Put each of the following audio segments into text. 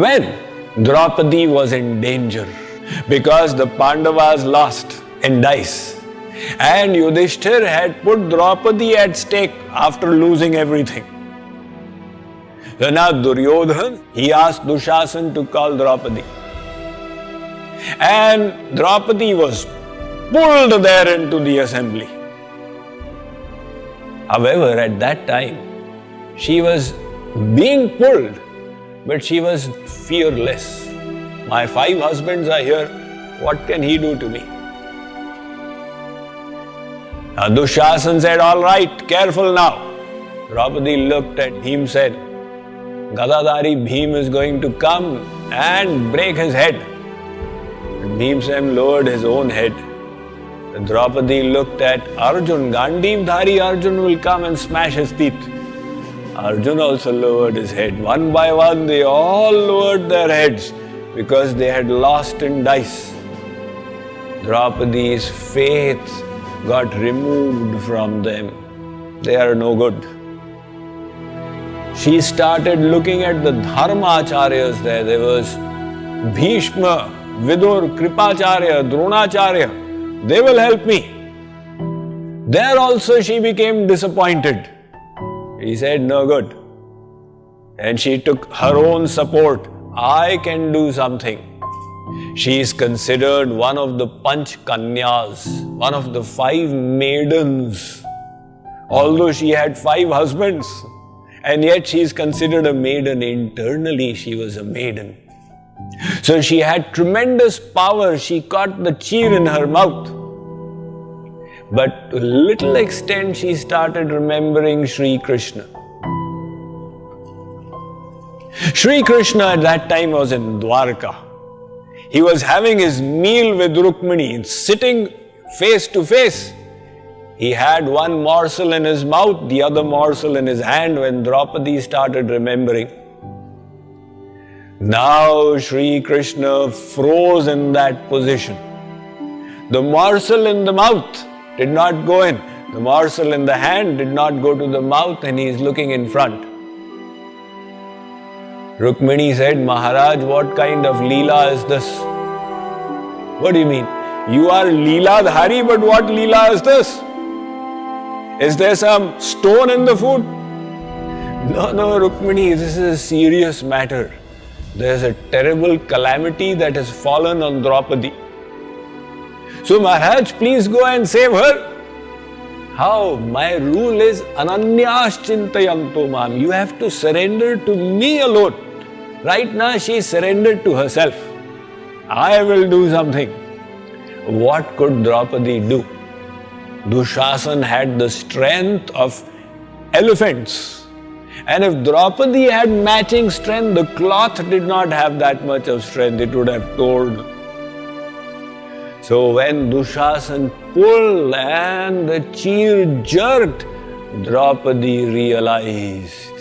when Draupadi was in danger because the Pandavas lost in dice and Yudhishthir had put Draupadi at stake after losing everything. So now Duryodhan, he asked Dushasan to call Draupadi. And Draupadi was pulled there into the assembly. However, at that time, she was being pulled, but she was fearless. My five husbands are here, what can he do to me? Now Dushasan said, All right, careful now. Draupadi looked at him, said, Gadadhari Bhim is going to come and break his head. And Bhimsen lowered his own head. And Draupadi looked at Arjun, Gandhivdhari Arjun will come and smash his teeth. Arjun also lowered his head. One by one, they all lowered their heads because they had lost in dice. Draupadi's faith got removed from them. They are no good. She started looking at the Dharma acharyas there. There was Bhishma, Vidur, Kripacharya, Dronacharya. They will help me. There also she became disappointed. He said, No good. And she took her own support. I can do something. She is considered one of the Panch Kanyas, one of the five maidens. Although she had five husbands, and yet she is considered a maiden. Internally, she was a maiden. So she had tremendous power. She caught the cheer in her mouth. But to a little extent, she started remembering Sri Krishna. Sri Krishna at that time was in Dwarka. He was having his meal with Rukmini, sitting face to face. He had one morsel in his mouth, the other morsel in his hand when Draupadi started remembering. Now Sri Krishna froze in that position. The morsel in the mouth did not go in. The morsel in the hand did not go to the mouth and he is looking in front. Rukmini said, Maharaj, what kind of Leela is this? What do you mean? You are Leela Dhari, but what Leela is this? Is there some stone in the food? No, no, Rukmini, this is a serious matter. There's a terrible calamity that has fallen on Draupadi. So, Maharaj, please go and save her. How? My rule is ananyas chintayanto mam. You have to surrender to me alone. Right now, she surrendered to herself. I will do something. What could Draupadi do? Dushasan had the strength of elephants. And if Draupadi had matching strength, the cloth did not have that much of strength, it would have torn. So when Dushasan pulled and the cheer jerked, Draupadi realized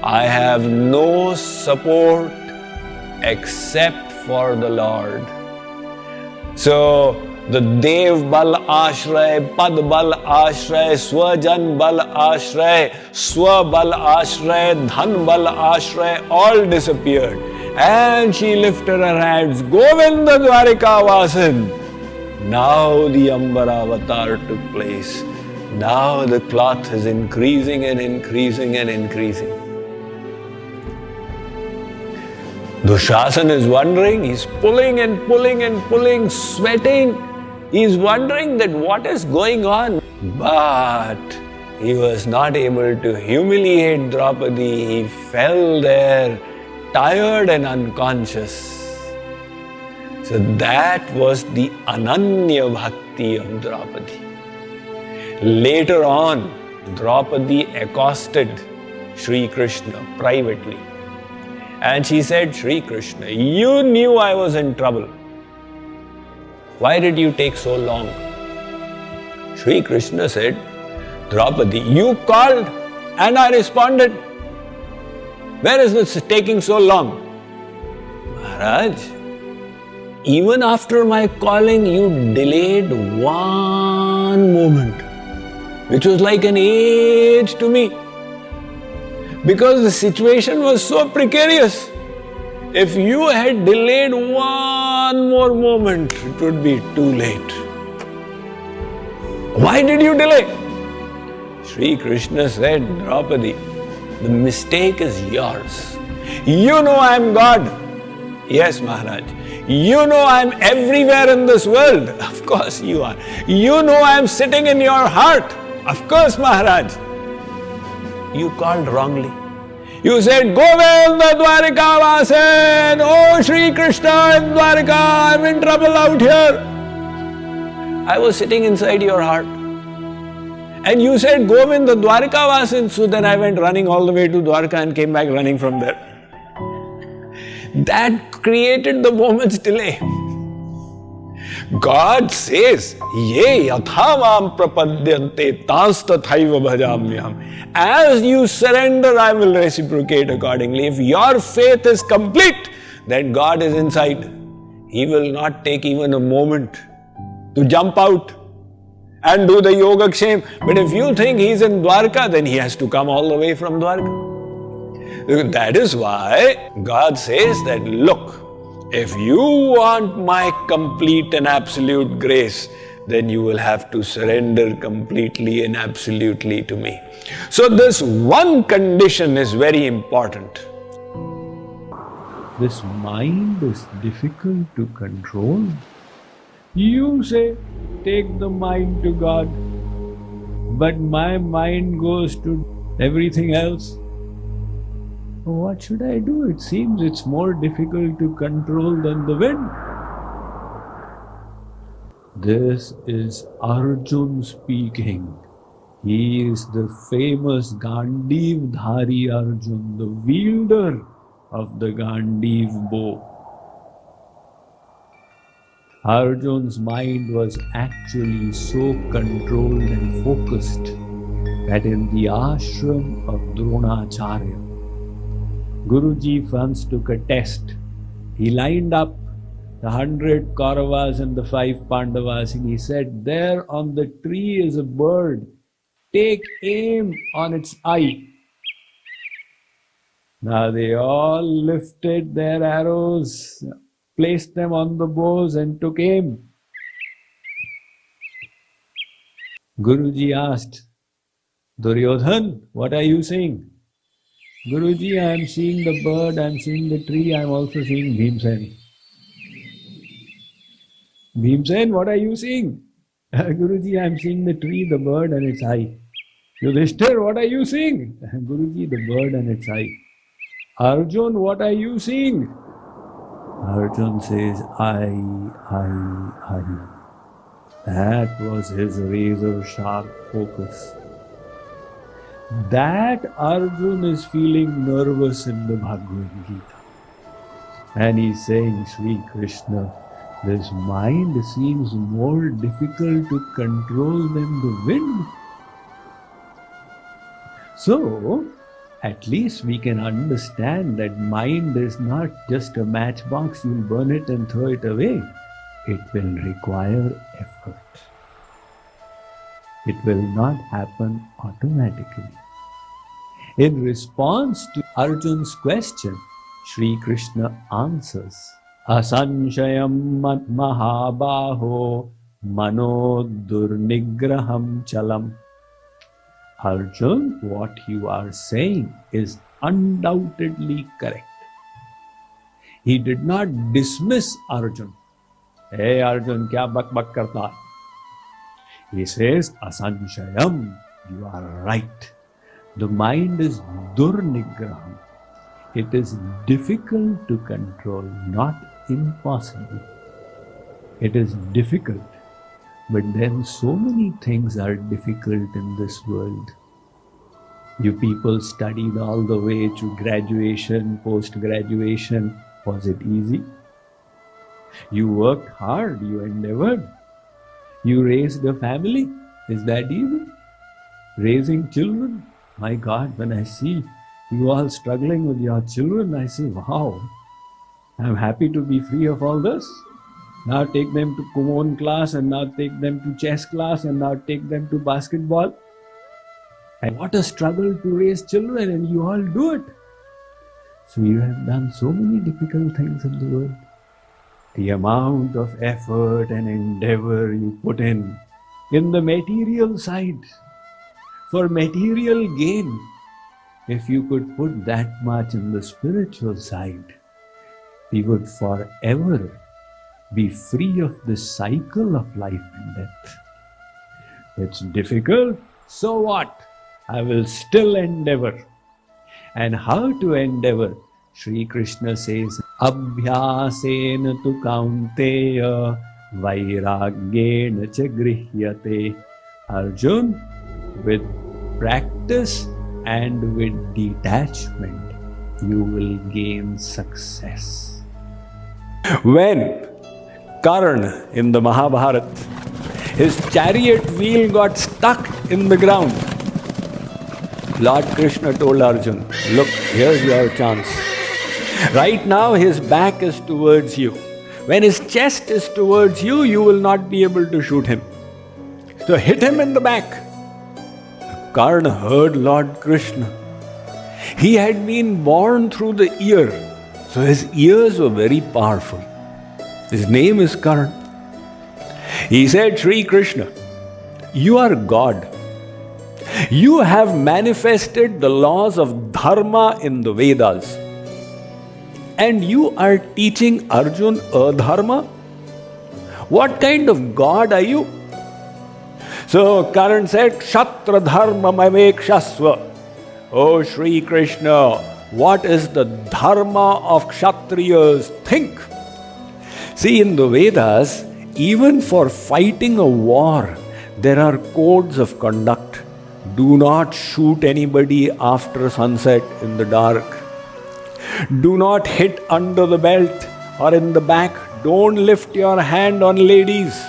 I have no support except for the Lord. So the Dev Bal Ashray, Pad Bal Ashray, Swajan Bal Ashray, Swa Bal Ashray, Dhan Bal Ashray all disappeared. And she lifted her hands, Govinda Dwarika Vasan. Now the Ambara avatar took place. Now the cloth is increasing and increasing and increasing. Dushasan is wondering, he's pulling and pulling and pulling, sweating. He's wondering that what is going on. But he was not able to humiliate Draupadi. He fell there tired and unconscious. So that was the Ananya Bhakti of Draupadi. Later on, Draupadi accosted Sri Krishna privately. And she said, Sri Krishna, you knew I was in trouble. Why did you take so long? Sri Krishna said, Draupadi, you called and I responded. Where is this taking so long? Maharaj, even after my calling, you delayed one moment, which was like an age to me because the situation was so precarious. If you had delayed one more moment, it would be too late. Why did you delay? Sri Krishna said, Draupadi, the mistake is yours. You know I am God. Yes, Maharaj. You know I am everywhere in this world. Of course you are. You know I am sitting in your heart. Of course, Maharaj. You called wrongly. You said, Govinda Dwarika Vasen, Oh Sri Krishna in Dwarika, I'm in trouble out here. I was sitting inside your heart. And you said, Govinda Dwarika Vasen. So then I went running all the way to Dwarka and came back running from there. That created the moment's delay. God says, Ye prapadyante bhajamyam. As you surrender, I will reciprocate accordingly. If your faith is complete, then God is inside. He will not take even a moment to jump out and do the yoga ksham. But if you think he's in Dwarka, then he has to come all the way from Dwarka. That is why God says that look, if you want my complete and absolute grace, then you will have to surrender completely and absolutely to me. So, this one condition is very important. This mind is difficult to control. You say, take the mind to God, but my mind goes to everything else. What should I do? It seems it's more difficult to control than the wind. This is Arjun speaking. He is the famous Gandiv Dhari Arjun, the wielder of the Gandiv bow. Arjun's mind was actually so controlled and focused that in the ashram of Dronacharya, Guruji once took a test. He lined up the hundred Kauravas and the five Pandavas and he said, There on the tree is a bird. Take aim on its eye. Now they all lifted their arrows, placed them on the bows, and took aim. Guruji asked, Duryodhan, what are you saying? Guruji, I am seeing the bird, I am seeing the tree, I am also seeing Bhimsen. Bhimsen, what are you seeing? Guruji, I am seeing the tree, the bird, and its eye. Yudhishthir, what are you seeing? Guruji, the bird and its eye. Arjun, what are you seeing? Arjun says, I, I, I. That was his razor sharp focus. That Arjun is feeling nervous in the Bhagavad Gita. And he's saying, Sri Krishna, this mind seems more difficult to control than the wind. So, at least we can understand that mind is not just a matchbox, you'll burn it and throw it away. It will require effort. It will not happen automatically. In response to Arjun's question, Sri Krishna answers Asanshayam mahabaho mano durnigraham chalam. Arjun, what you are saying is undoubtedly correct. He did not dismiss Arjun. Hey Arjun, kya bak bak karta? He says, Asanshayam, you are right. The mind is durnigraham. It is difficult to control, not impossible. It is difficult. But then so many things are difficult in this world. You people studied all the way to graduation, post graduation. Was it easy? You worked hard, you endeavored. You raised a family. Is that easy? Raising children, my God, when I see you all struggling with your children, I say, wow, I'm happy to be free of all this. Now take them to Kumon class and now take them to chess class and now take them to basketball. And what a struggle to raise children, and you all do it. So you have done so many difficult things in the world. The amount of effort and endeavor you put in in the material side for material gain, if you could put that much in the spiritual side, we would forever be free of the cycle of life and death. It's difficult, so what? I will still endeavor. And how to endeavor? Sri Krishna says, Abhyasena tu kaunteya vairagyena cha grihyate. Arjun, with practice and with detachment, you will gain success. When Karna in the Mahabharata, his chariot wheel got stuck in the ground. Lord Krishna told Arjun, Look, here's your chance. Right now, his back is towards you. When his chest is towards you, you will not be able to shoot him. So hit him in the back. Karna heard Lord Krishna. He had been born through the ear, so his ears were very powerful. His name is Karan. He said, Sri Krishna, you are God. You have manifested the laws of dharma in the Vedas. And you are teaching Arjun adharma? What kind of God are you? So Karan said, Shatra dharma mamekshasva. Oh Sri Krishna, what is the dharma of Kshatriyas? Think. See, in the Vedas, even for fighting a war, there are codes of conduct. Do not shoot anybody after sunset in the dark. Do not hit under the belt or in the back. Don't lift your hand on ladies.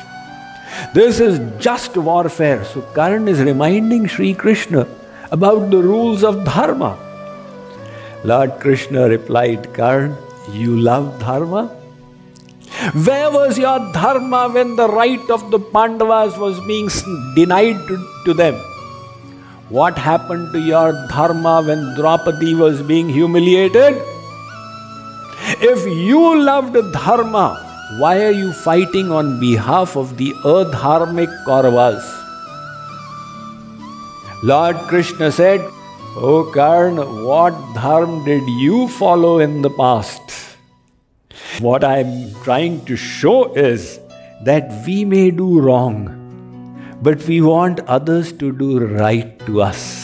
This is just warfare. So, Karan is reminding Sri Krishna about the rules of Dharma. Lord Krishna replied, Karan, you love Dharma? Where was your Dharma when the right of the Pandavas was being denied to, to them? What happened to your Dharma when Draupadi was being humiliated? If you loved Dharma, why are you fighting on behalf of the adharmic Kauravas? Lord Krishna said, O Karna, what dharma did you follow in the past? What I'm trying to show is that we may do wrong, but we want others to do right to us.